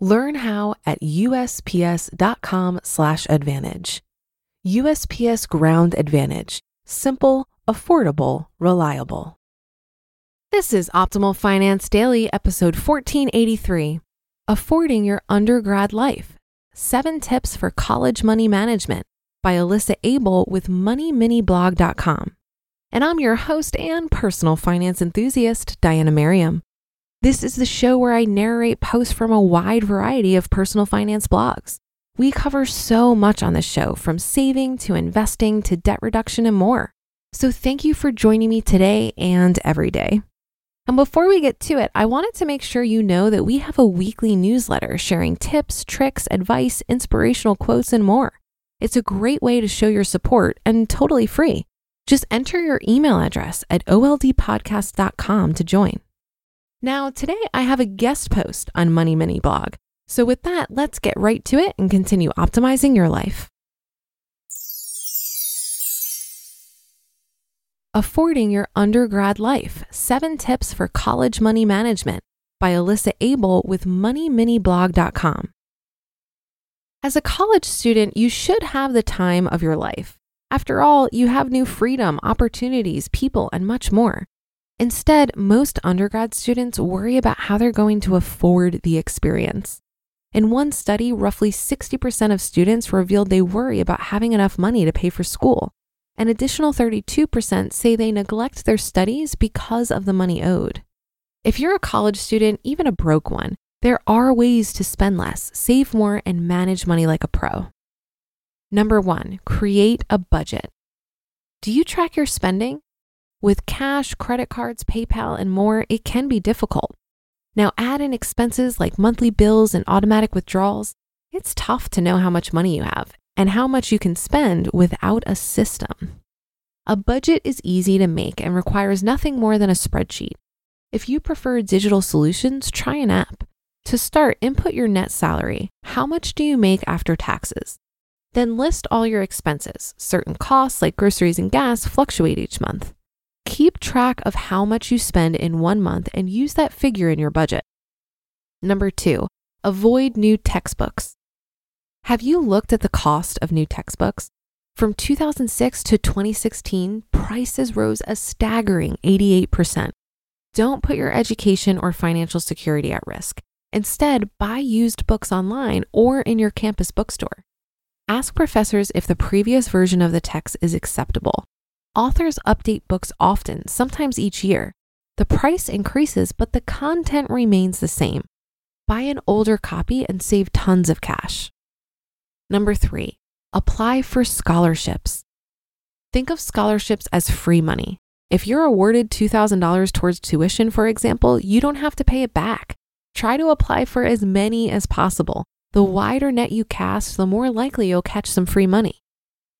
Learn how at usps.com/advantage. USPS Ground Advantage: simple, affordable, reliable. This is Optimal Finance Daily, episode 1483 Affording Your Undergrad Life Seven Tips for College Money Management by Alyssa Abel with MoneyMiniBlog.com. And I'm your host and personal finance enthusiast, Diania Merriam. This is the show where I narrate posts from a wide variety of personal finance blogs. We cover so much on this show, from saving to investing to debt reduction and more. So thank you for joining me today and every day. And before we get to it, I wanted to make sure you know that we have a weekly newsletter sharing tips, tricks, advice, inspirational quotes, and more. It's a great way to show your support and totally free. Just enter your email address at oldpodcast.com to join. Now, today I have a guest post on Money Mini blog. So, with that, let's get right to it and continue optimizing your life. Affording Your Undergrad Life Seven Tips for College Money Management by Alyssa Abel with MoneyMiniBlog.com. As a college student, you should have the time of your life. After all, you have new freedom, opportunities, people, and much more. Instead, most undergrad students worry about how they're going to afford the experience. In one study, roughly 60% of students revealed they worry about having enough money to pay for school. An additional 32% say they neglect their studies because of the money owed. If you're a college student, even a broke one, there are ways to spend less, save more, and manage money like a pro. Number one, create a budget. Do you track your spending? With cash, credit cards, PayPal, and more, it can be difficult. Now, add in expenses like monthly bills and automatic withdrawals. It's tough to know how much money you have and how much you can spend without a system. A budget is easy to make and requires nothing more than a spreadsheet. If you prefer digital solutions, try an app. To start, input your net salary. How much do you make after taxes? Then list all your expenses. Certain costs, like groceries and gas, fluctuate each month. Keep track of how much you spend in one month and use that figure in your budget. Number two, avoid new textbooks. Have you looked at the cost of new textbooks? From 2006 to 2016, prices rose a staggering 88%. Don't put your education or financial security at risk. Instead, buy used books online or in your campus bookstore. Ask professors if the previous version of the text is acceptable. Authors update books often, sometimes each year. The price increases, but the content remains the same. Buy an older copy and save tons of cash. Number three, apply for scholarships. Think of scholarships as free money. If you're awarded $2,000 towards tuition, for example, you don't have to pay it back. Try to apply for as many as possible. The wider net you cast, the more likely you'll catch some free money.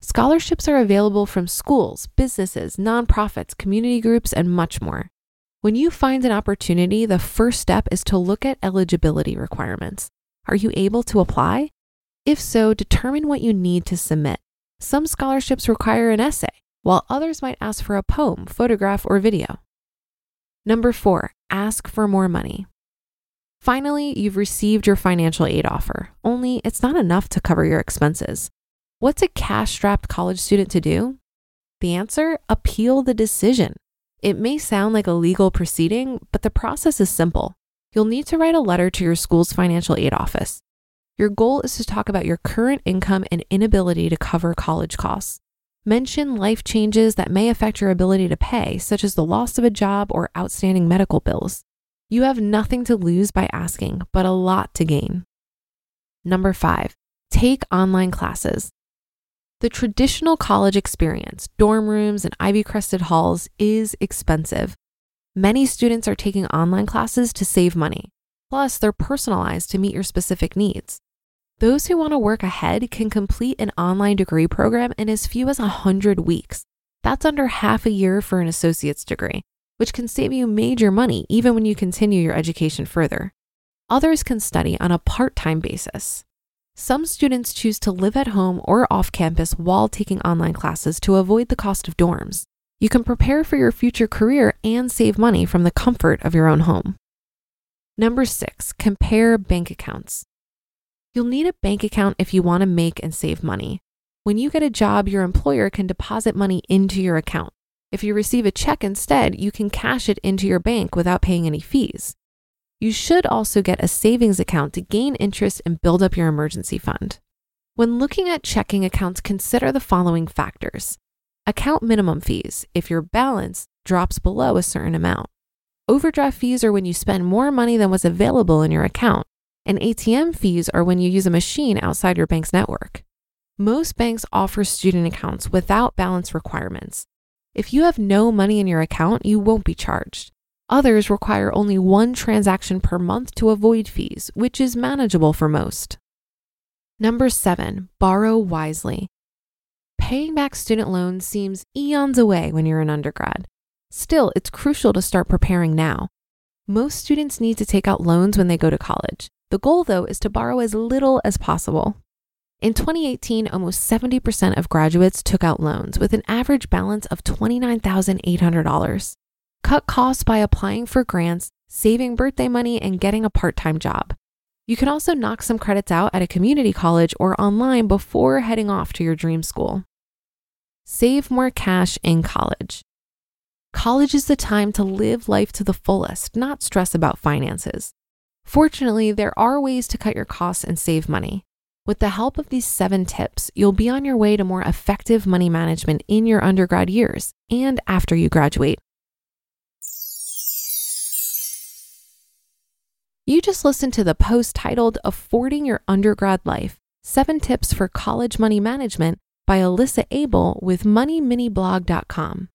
Scholarships are available from schools, businesses, nonprofits, community groups, and much more. When you find an opportunity, the first step is to look at eligibility requirements. Are you able to apply? If so, determine what you need to submit. Some scholarships require an essay, while others might ask for a poem, photograph, or video. Number four, ask for more money. Finally, you've received your financial aid offer, only it's not enough to cover your expenses. What's a cash strapped college student to do? The answer appeal the decision. It may sound like a legal proceeding, but the process is simple. You'll need to write a letter to your school's financial aid office. Your goal is to talk about your current income and inability to cover college costs. Mention life changes that may affect your ability to pay, such as the loss of a job or outstanding medical bills. You have nothing to lose by asking, but a lot to gain. Number five, take online classes. The traditional college experience, dorm rooms and ivy crested halls, is expensive. Many students are taking online classes to save money. Plus, they're personalized to meet your specific needs. Those who want to work ahead can complete an online degree program in as few as 100 weeks. That's under half a year for an associate's degree, which can save you major money even when you continue your education further. Others can study on a part time basis. Some students choose to live at home or off campus while taking online classes to avoid the cost of dorms. You can prepare for your future career and save money from the comfort of your own home. Number six, compare bank accounts. You'll need a bank account if you want to make and save money. When you get a job, your employer can deposit money into your account. If you receive a check instead, you can cash it into your bank without paying any fees. You should also get a savings account to gain interest and build up your emergency fund. When looking at checking accounts, consider the following factors account minimum fees if your balance drops below a certain amount. Overdraft fees are when you spend more money than was available in your account, and ATM fees are when you use a machine outside your bank's network. Most banks offer student accounts without balance requirements. If you have no money in your account, you won't be charged. Others require only one transaction per month to avoid fees, which is manageable for most. Number seven, borrow wisely. Paying back student loans seems eons away when you're an undergrad. Still, it's crucial to start preparing now. Most students need to take out loans when they go to college. The goal, though, is to borrow as little as possible. In 2018, almost 70% of graduates took out loans with an average balance of $29,800. Cut costs by applying for grants, saving birthday money, and getting a part time job. You can also knock some credits out at a community college or online before heading off to your dream school. Save more cash in college. College is the time to live life to the fullest, not stress about finances. Fortunately, there are ways to cut your costs and save money. With the help of these seven tips, you'll be on your way to more effective money management in your undergrad years and after you graduate. You just listened to the post titled Affording Your Undergrad Life Seven Tips for College Money Management by Alyssa Abel with MoneyMiniBlog.com.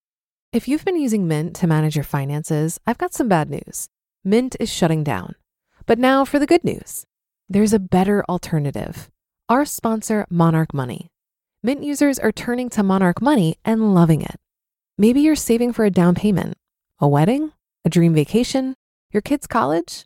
If you've been using Mint to manage your finances, I've got some bad news. Mint is shutting down. But now for the good news there's a better alternative. Our sponsor, Monarch Money. Mint users are turning to Monarch Money and loving it. Maybe you're saving for a down payment, a wedding, a dream vacation, your kids' college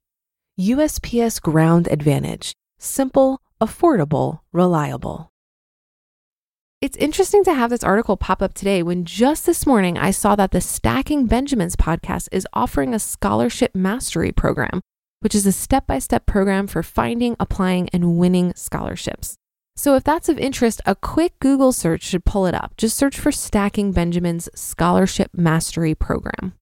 USPS Ground Advantage. Simple, affordable, reliable. It's interesting to have this article pop up today when just this morning I saw that the Stacking Benjamins podcast is offering a scholarship mastery program, which is a step by step program for finding, applying, and winning scholarships. So if that's of interest, a quick Google search should pull it up. Just search for Stacking Benjamins Scholarship Mastery Program.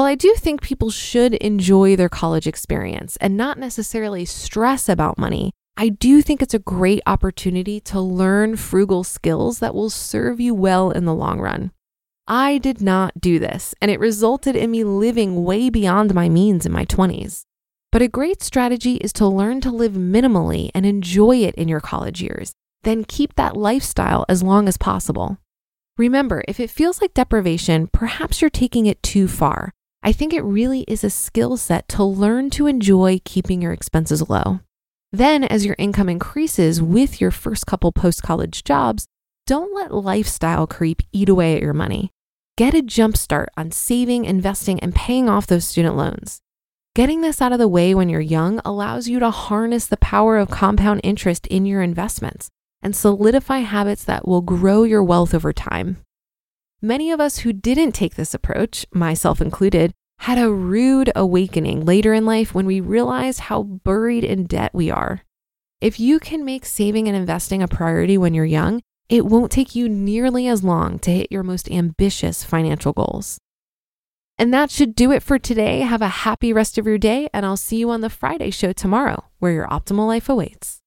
While I do think people should enjoy their college experience and not necessarily stress about money, I do think it's a great opportunity to learn frugal skills that will serve you well in the long run. I did not do this, and it resulted in me living way beyond my means in my 20s. But a great strategy is to learn to live minimally and enjoy it in your college years, then keep that lifestyle as long as possible. Remember, if it feels like deprivation, perhaps you're taking it too far. I think it really is a skill set to learn to enjoy keeping your expenses low. Then, as your income increases with your first couple post college jobs, don't let lifestyle creep eat away at your money. Get a jump start on saving, investing, and paying off those student loans. Getting this out of the way when you're young allows you to harness the power of compound interest in your investments and solidify habits that will grow your wealth over time. Many of us who didn't take this approach, myself included, had a rude awakening later in life when we realized how buried in debt we are. If you can make saving and investing a priority when you're young, it won't take you nearly as long to hit your most ambitious financial goals. And that should do it for today. Have a happy rest of your day, and I'll see you on the Friday show tomorrow, where your optimal life awaits.